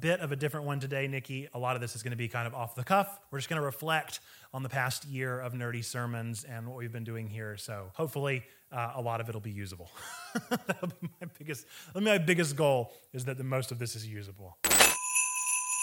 bit of a different one today, Nikki. A lot of this is going to be kind of off the cuff. We're just going to reflect on the past year of nerdy sermons and what we've been doing here. So hopefully, uh, a lot of it'll be usable. That'll be my biggest, my biggest goal is that the most of this is usable.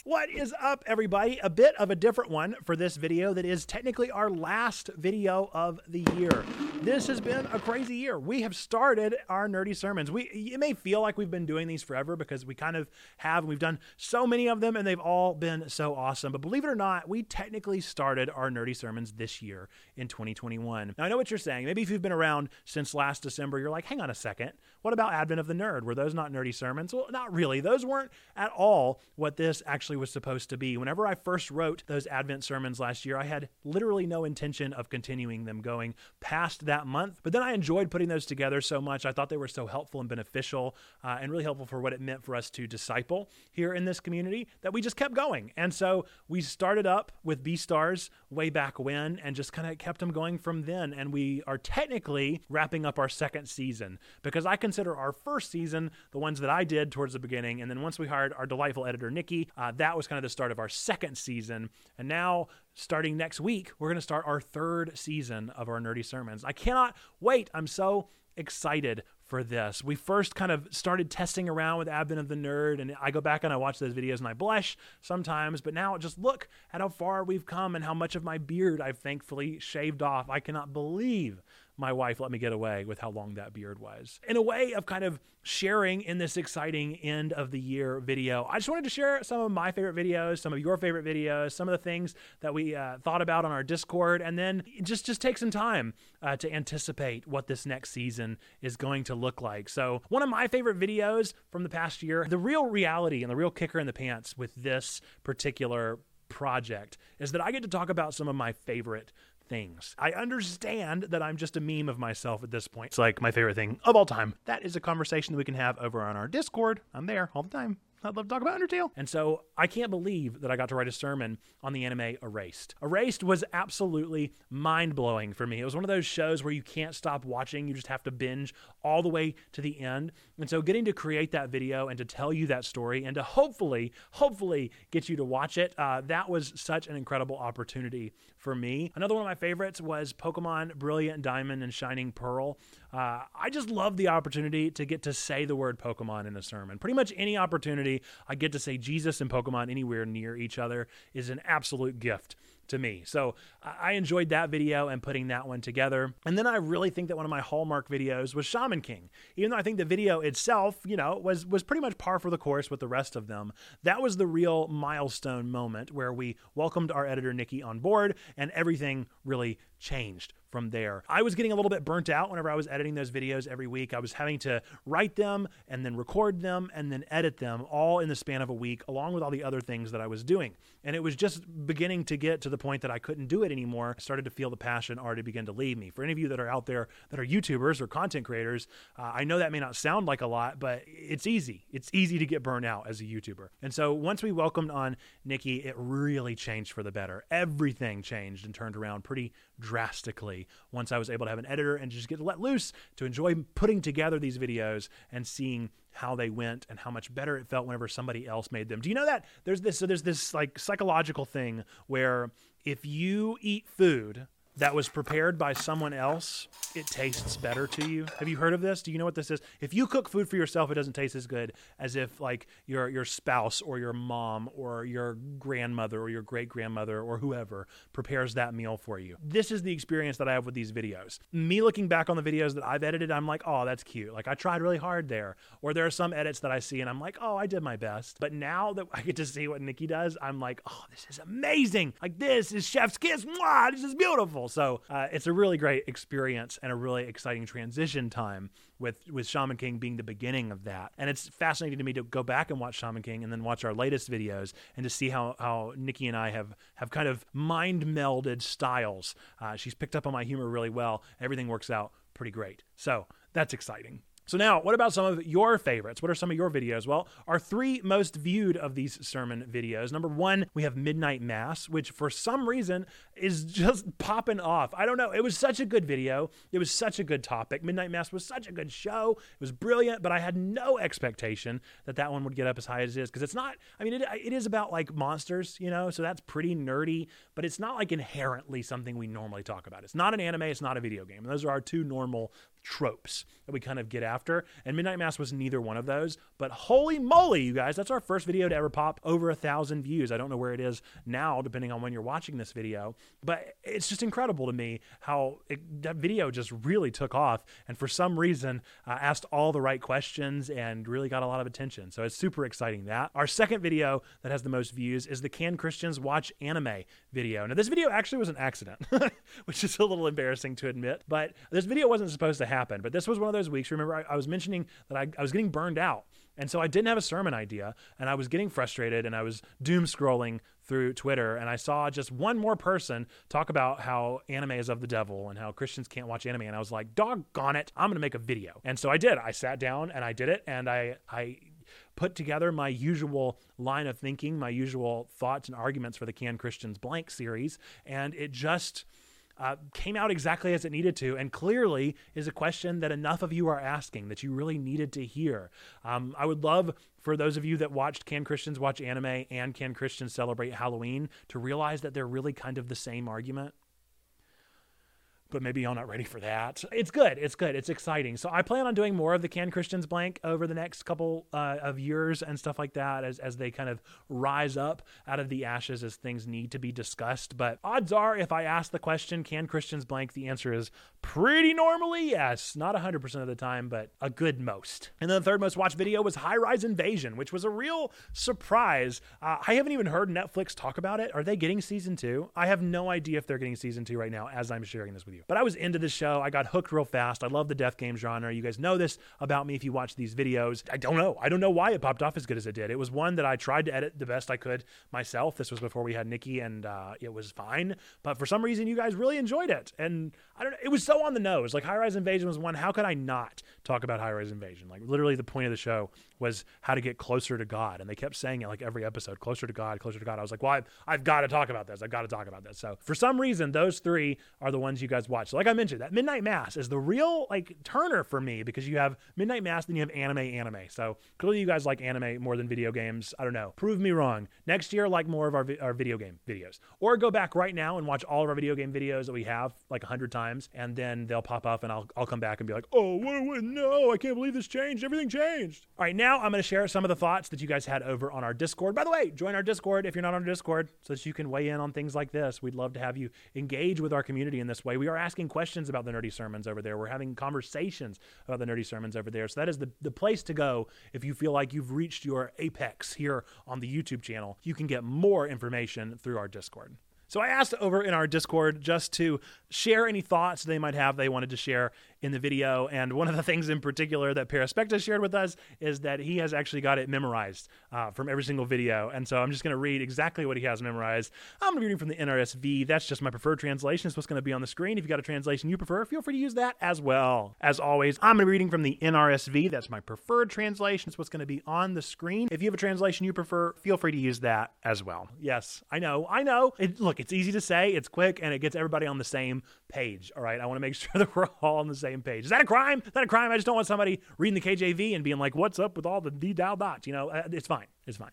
What is up, everybody? A bit of a different one for this video that is technically our last video of the year. This has been a crazy year. We have started our nerdy sermons. We it may feel like we've been doing these forever because we kind of have. We've done so many of them and they've all been so awesome. But believe it or not, we technically started our nerdy sermons this year in 2021. Now I know what you're saying. Maybe if you've been around since last December, you're like, hang on a second. What about Advent of the Nerd? Were those not nerdy sermons? Well, not really. Those weren't at all what this actually was supposed to be. Whenever I first wrote those Advent sermons last year, I had literally no intention of continuing them going past that month. But then I enjoyed putting those together so much. I thought they were so helpful and beneficial uh, and really helpful for what it meant for us to disciple here in this community that we just kept going. And so we started up with Beastars way back when and just kind of kept them going from then. And we are technically wrapping up our second season because I consider our first season the ones that I did towards the beginning. And then once we hired our delightful editor, Nikki, uh, that was kind of the start of our second season. And now, starting next week, we're going to start our third season of our nerdy sermons. I cannot wait. I'm so excited for this. We first kind of started testing around with Advent of the Nerd, and I go back and I watch those videos and I blush sometimes, but now just look at how far we've come and how much of my beard I've thankfully shaved off. I cannot believe my wife let me get away with how long that beard was. In a way of kind of sharing in this exciting end of the year video, I just wanted to share some of my favorite videos, some of your favorite videos, some of the things that we uh, thought about on our Discord, and then just just take some time uh, to anticipate what this next season is going to look like. So, one of my favorite videos from the past year, the real reality and the real kicker in the pants with this particular project is that I get to talk about some of my favorite things. I understand that I'm just a meme of myself at this point. It's like my favorite thing of all time. That is a conversation that we can have over on our Discord. I'm there all the time. I'd love to talk about Undertale. And so I can't believe that I got to write a sermon on the anime Erased. Erased was absolutely mind blowing for me. It was one of those shows where you can't stop watching, you just have to binge all the way to the end. And so getting to create that video and to tell you that story and to hopefully, hopefully get you to watch it, uh, that was such an incredible opportunity for me. Another one of my favorites was Pokemon Brilliant Diamond and Shining Pearl. Uh, I just love the opportunity to get to say the word Pokemon in a sermon. Pretty much any opportunity I get to say Jesus and Pokemon anywhere near each other is an absolute gift to me. So I enjoyed that video and putting that one together. And then I really think that one of my hallmark videos was Shaman King. Even though I think the video itself, you know, was was pretty much par for the course with the rest of them. That was the real milestone moment where we welcomed our editor Nikki on board and everything really changed from there. I was getting a little bit burnt out whenever I was editing those videos every week. I was having to write them and then record them and then edit them all in the span of a week, along with all the other things that I was doing. And it was just beginning to get to the point that I couldn't do it anymore. I started to feel the passion already begin to leave me. For any of you that are out there that are YouTubers or content creators, uh, I know that may not sound like a lot, but it's easy. It's easy to get burnt out as a YouTuber. And so once we welcomed on Nikki, it really changed for the better. Everything changed and turned around pretty drastically once I was able to have an editor and just get let loose to enjoy putting together these videos and seeing how they went and how much better it felt whenever somebody else made them. Do you know that there's this so there's this like psychological thing where if you eat food that was prepared by someone else, it tastes better to you. Have you heard of this? Do you know what this is? If you cook food for yourself, it doesn't taste as good as if like your your spouse or your mom or your grandmother or your great grandmother or whoever prepares that meal for you. This is the experience that I have with these videos. Me looking back on the videos that I've edited, I'm like, oh, that's cute. Like I tried really hard there. Or there are some edits that I see and I'm like, oh, I did my best. But now that I get to see what Nikki does, I'm like, oh, this is amazing. Like this is chef's kiss. Mwah, this is beautiful. So uh, it's a really great experience and a really exciting transition time with with Shaman King being the beginning of that. And it's fascinating to me to go back and watch Shaman King and then watch our latest videos and to see how how Nikki and I have have kind of mind melded styles. Uh, she's picked up on my humor really well. Everything works out pretty great. So that's exciting. So now, what about some of your favorites? What are some of your videos? Well, our three most viewed of these sermon videos. Number one, we have Midnight Mass, which for some reason is just popping off. I don't know. It was such a good video. It was such a good topic. Midnight Mass was such a good show. It was brilliant, but I had no expectation that that one would get up as high as it is because it's not. I mean, it, it is about like monsters, you know, so that's pretty nerdy, but it's not like inherently something we normally talk about. It's not an anime. It's not a video game. Those are our two normal tropes that we kind of get after. And Midnight Mass was neither one of those. But holy moly, you guys, that's our first video to ever pop over a thousand views. I don't know where it is now, depending on when you're watching this video. But it's just incredible to me how it, that video just really took off. And for some reason, uh, asked all the right questions and really got a lot of attention. So it's super exciting that. Our second video that has the most views is the Can Christians Watch Anime video. Now, this video actually was an accident, which is a little embarrassing to admit. But this video wasn't supposed to happen. But this was one of those weeks. Remember, I, I was mentioning that I, I was getting burned out. And so I didn't have a sermon idea and I was getting frustrated and I was doom scrolling through Twitter and I saw just one more person talk about how anime is of the devil and how Christians can't watch anime. And I was like, doggone it, I'm going to make a video. And so I did. I sat down and I did it and I, I, put together my usual line of thinking, my usual thoughts and arguments for the Can Christians Blank series, and it just uh, came out exactly as it needed to, and clearly is a question that enough of you are asking that you really needed to hear. Um, I would love for those of you that watched Can Christians Watch Anime and Can Christians Celebrate Halloween to realize that they're really kind of the same argument but maybe y'all not ready for that. It's good. It's good. It's exciting. So I plan on doing more of the Can Christians Blank over the next couple uh, of years and stuff like that as, as they kind of rise up out of the ashes as things need to be discussed. But odds are, if I ask the question, Can Christians Blank, the answer is pretty normally yes. Not 100% of the time, but a good most. And then the third most watched video was High Rise Invasion, which was a real surprise. Uh, I haven't even heard Netflix talk about it. Are they getting season two? I have no idea if they're getting season two right now as I'm sharing this with you But I was into the show. I got hooked real fast. I love the death game genre. You guys know this about me if you watch these videos. I don't know. I don't know why it popped off as good as it did. It was one that I tried to edit the best I could myself. This was before we had Nikki, and uh, it was fine. But for some reason, you guys really enjoyed it. And I don't know. It was so on the nose. Like High Rise Invasion was one. How could I not talk about High Rise Invasion? Like literally, the point of the show was how to get closer to God, and they kept saying it like every episode, closer to God, closer to God. I was like, well, I've, I've got to talk about this. I've got to talk about this. So for some reason, those three are the ones you guys watch. So like I mentioned, that Midnight Mass is the real like turner for me because you have Midnight Mass, then you have anime, anime. So clearly, you guys like anime more than video games. I don't know. Prove me wrong. Next year, like more of our, our video game videos, or go back right now and watch all of our video game videos that we have like a hundred times times, and then they'll pop up, and I'll I'll come back and be like, oh, what, no, I can't believe this changed. Everything changed. All right, now I'm going to share some of the thoughts that you guys had over on our Discord. By the way, join our Discord if you're not on our Discord, so that you can weigh in on things like this. We'd love to have you engage with our community in this way. We are asking questions about the nerdy sermons over there. We're having conversations about the nerdy sermons over there. So that is the the place to go if you feel like you've reached your apex here on the YouTube channel. You can get more information through our Discord. So I asked over in our Discord just to share any thoughts they might have they wanted to share in the video. And one of the things in particular that Paraspecta shared with us is that he has actually got it memorized uh, from every single video. And so I'm just going to read exactly what he has memorized. I'm going to be reading from the NRSV. That's just my preferred translation. It's what's going to be on the screen. If you've got a translation you prefer, feel free to use that as well. As always, I'm going to be reading from the NRSV. That's my preferred translation. It's what's going to be on the screen. If you have a translation you prefer, feel free to use that as well. Yes, I know. I know. It, look, it's easy to say, it's quick, and it gets everybody on the same page. All right. I want to make sure that we're all on the same page. Is that a crime? Is that a crime? I just don't want somebody reading the KJV and being like, what's up with all the D dow dots? You know, uh, it's fine. It's fine.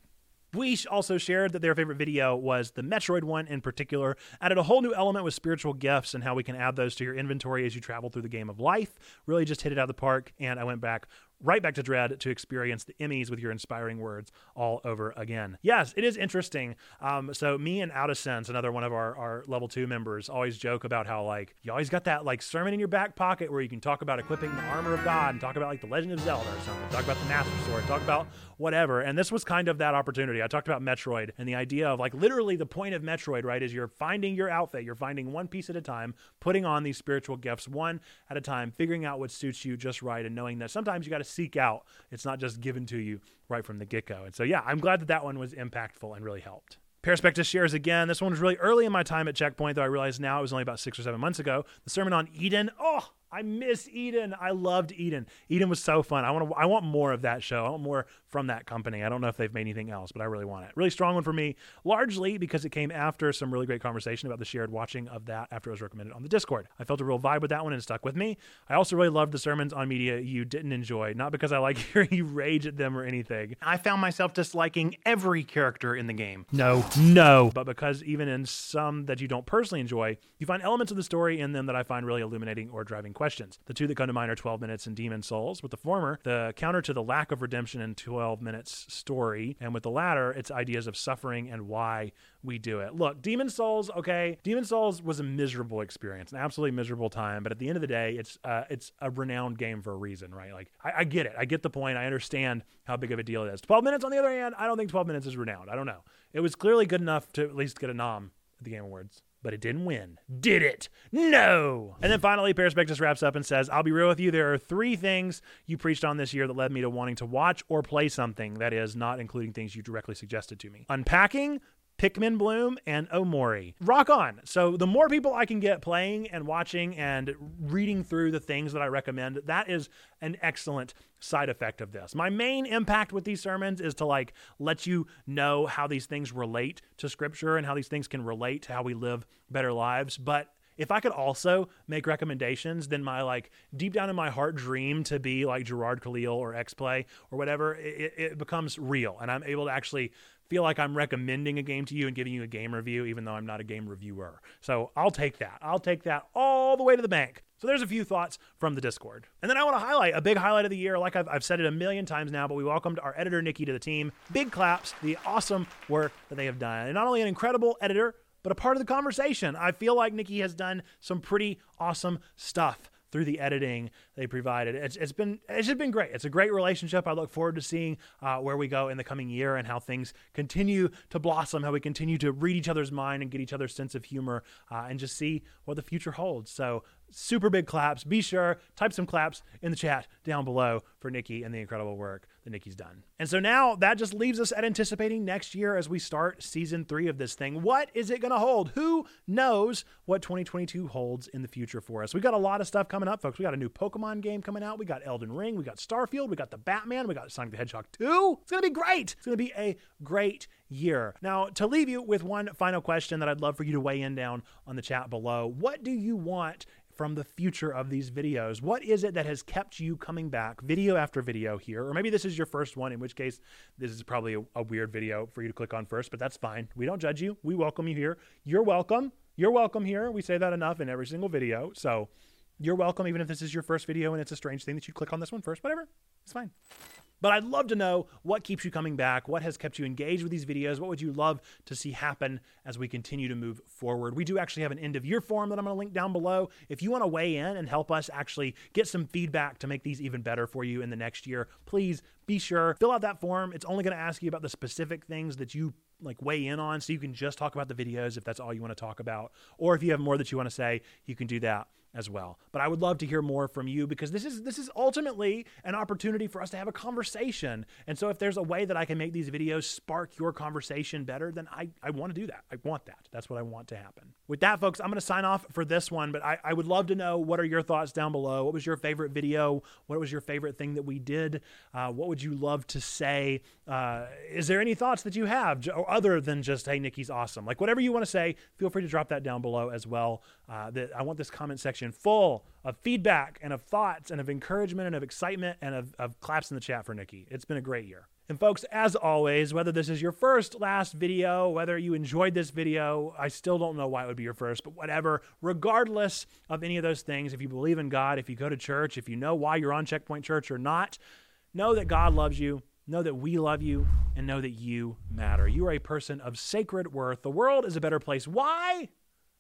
Buish also shared that their favorite video was the Metroid one in particular, added a whole new element with spiritual gifts and how we can add those to your inventory as you travel through the game of life. Really just hit it out of the park, and I went back right back to Dread to experience the EMMIs with your inspiring words all over again. Yes, it is interesting. Um, so me and Out of Sense, another one of our, our level two members, always joke about how like you always got that like sermon in your back pocket where you can talk about equipping the armor of God and talk about like the Legend of Zelda or something, talk about the Master Sword, talk about whatever. And this was kind of that opportunity. I talked about Metroid and the idea of like literally the point of Metroid, right, is you're finding your outfit, you're finding one piece at a time, putting on these spiritual gifts one at a time, figuring out what suits you just right, and knowing that sometimes you got to seek out. It's not just given to you right from the get go. And so, yeah, I'm glad that that one was impactful and really helped. Perspective shares again. This one was really early in my time at Checkpoint, though I realize now it was only about six or seven months ago. The Sermon on Eden. Oh, I miss Eden. I loved Eden. Eden was so fun. I want to. I want more of that show. I want more from that company. I don't know if they've made anything else, but I really want it. Really strong one for me, largely because it came after some really great conversation about the shared watching of that after it was recommended on the Discord. I felt a real vibe with that one and it stuck with me. I also really loved the sermons on media you didn't enjoy, not because I like hearing you rage at them or anything. I found myself disliking every character in the game. No, no, but because even in some that you don't personally enjoy, you find elements of the story in them that I find really illuminating or driving questions. The two that come to mind are 12 Minutes and Demon's Souls. With the former, the counter to the lack of redemption in 12 Minutes story, and with the latter, it's ideas of suffering and why we do it. Look, Demon's Souls, okay, Demon's Souls was a miserable experience, an absolutely miserable time. But at the end of the day, it's uh, it's a renowned game for a reason, right? Like I, I get it, I get the point, I understand how big of a deal it is. 12 minutes, on the other hand, I don't think 12 minutes is renowned. I don't know. It was clearly good enough to at least get a nom at the Game Awards but it didn't win. Did it? No. And then finally, Perspectus wraps up and says, I'll be real with you. There are three things you preached on this year that led me to wanting to watch or play something that is not including things you directly suggested to me unpacking, Pikmin Bloom, and Omori. Rock on. So, the more people I can get playing and watching and reading through the things that I recommend, that is an excellent side effect of this. My main impact with these sermons is to like let you know how these things relate to scripture and how these things can relate to how we live better lives. But if I could also make recommendations, then my like deep down in my heart dream to be like Gerard Khalil or X Play or whatever, it, it becomes real, and I'm able to actually feel like I'm recommending a game to you and giving you a game review, even though I'm not a game reviewer. So I'll take that. I'll take that all the way to the bank. So there's a few thoughts from the Discord. And then I want to highlight a big highlight of the year. Like I've, I've said it a million times now, but we welcomed our editor, Nikki, to the team. Big claps, the awesome work that they have done. And not only an incredible editor, but a part of the conversation. I feel like Nikki has done some pretty awesome stuff through the editing they provided. It's, it's been it's just been great. It's a great relationship. I look forward to seeing uh, where we go in the coming year and how things continue to blossom, how we continue to read each other's mind and get each other's sense of humor, uh, and just see what the future holds. So super big claps. Be sure type some claps in the chat down below for Nikki and the incredible work that Nikki's done. And so now that just leaves us at anticipating next year as we start season three of this thing. What is it going to hold? Who knows what 2022 holds in the future for us? We got a lot of stuff coming up, folks. We got a new Pokemon game coming out. We got Elden Ring. We got Starfield. We got the Batman. We got Sonic the Hedgehog 2. It's going to be great. It's going to be a great year. Now, to leave you with one final question that I'd love for you to weigh in down on the chat below. What do you want from the future of these videos. What is it that has kept you coming back video after video here? Or maybe this is your first one, in which case this is probably a, a, weird video for you to click on first, but that's fine. We don't judge you. We welcome you here. You're welcome. You're welcome here. We say that enough in every single video. So you're welcome, even if this is your first video and it's a strange thing that you click on this one first. Whatever. It's fine. But I'd love to know what keeps you coming back, what has kept you engaged with these videos, what would you love to see happen as we continue to move forward. We do actually have an end of year form that I'm going to link down below. If you want to weigh in and help us actually get some feedback to make these even better for you in the next year, please be sure fill out that form. It's only going to ask you about the specific things that you like weigh in on so you can just talk about the videos if that's all you want to talk about or if you have more that you want to say, you can do that as well. But I would love to hear more from you because this is this is ultimately an opportunity for us to have a conversation. And so if there's a way that I can make these videos spark your conversation better, then I, I want to do that. I want that. That's what I want to happen. With that, folks, I'm to sign off for this one, but I, I would love to know what are your thoughts down below? What was your favorite video? What was your favorite thing that we did? Uh, what would you love to say? Uh, is there any thoughts that you have other than just, hey, Nikki's awesome? Like whatever you want to say, feel free to drop that down below as well. Uh, that I want this comment section full of feedback and of thoughts and of encouragement and of excitement and of, of claps in the chat for Nikki. It's been a great year. And folks, as always, whether this is your first, last video, whether you enjoyed this video, I still don't know why it would be your first, but whatever, regardless of any of those things, if you believe in God, if you go to church, if you know why you're on Checkpoint Church or not, know that God loves you, know that we love you, and know that you matter. You are a person of sacred worth. The world is a better place. Why?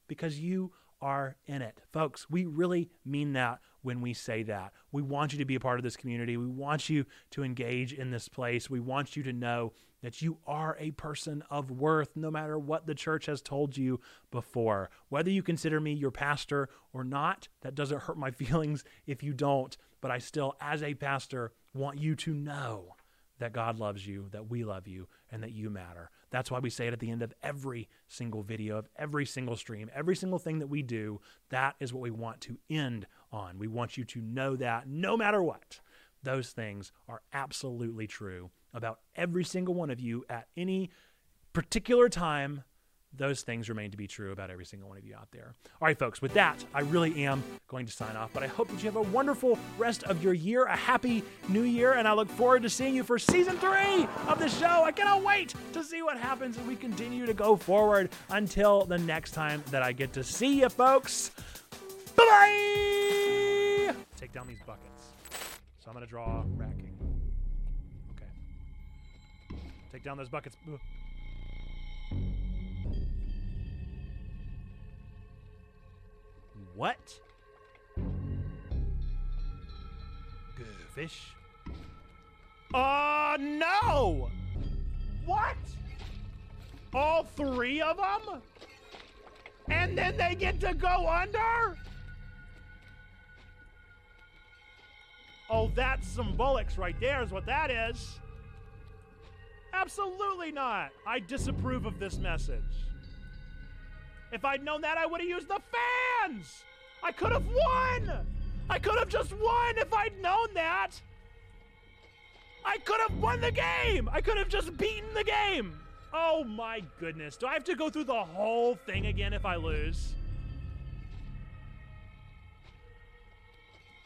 Because you are in it. Folks, we really mean that when we say that. We want you to be a part of this community. We want you to engage in this place. We want you to know that you are a person of worth no matter what the church has told you before. Whether you consider me your pastor or not, that doesn't hurt my feelings if you don't. But I still, as a pastor, want you to know that God loves you, that we love you, and that you matter. That's why we say it at the end of every single video, of every single stream, every single thing that we do. That is what we want to end on. We want you to know that no matter what, those things are absolutely true about every single one of you at any particular time those things remain to be true about every single one of you out there. All right, folks, with that, I really am going to sign off, but I hope that you have a wonderful rest of your year, a happy new year, and I look forward to seeing you for season three of the show. I cannot wait to see what happens as we continue to go forward until the next time that I get to see you, folks. Bye bye! Take down these buckets. So I'm going to draw racking. Okay. Take down those buckets. What? Good fish. Uh, no! What? All three of them? And then they get to go under? Oh, that's some bullocks right there, is what that is. Absolutely not. I disapprove of this message. If I'd known that, I would have used the fans. I could have won. I could have just won if I'd known that. I could have won the game. I could have just beaten the game. Oh my goodness. Do I have to go through the whole thing again if I lose?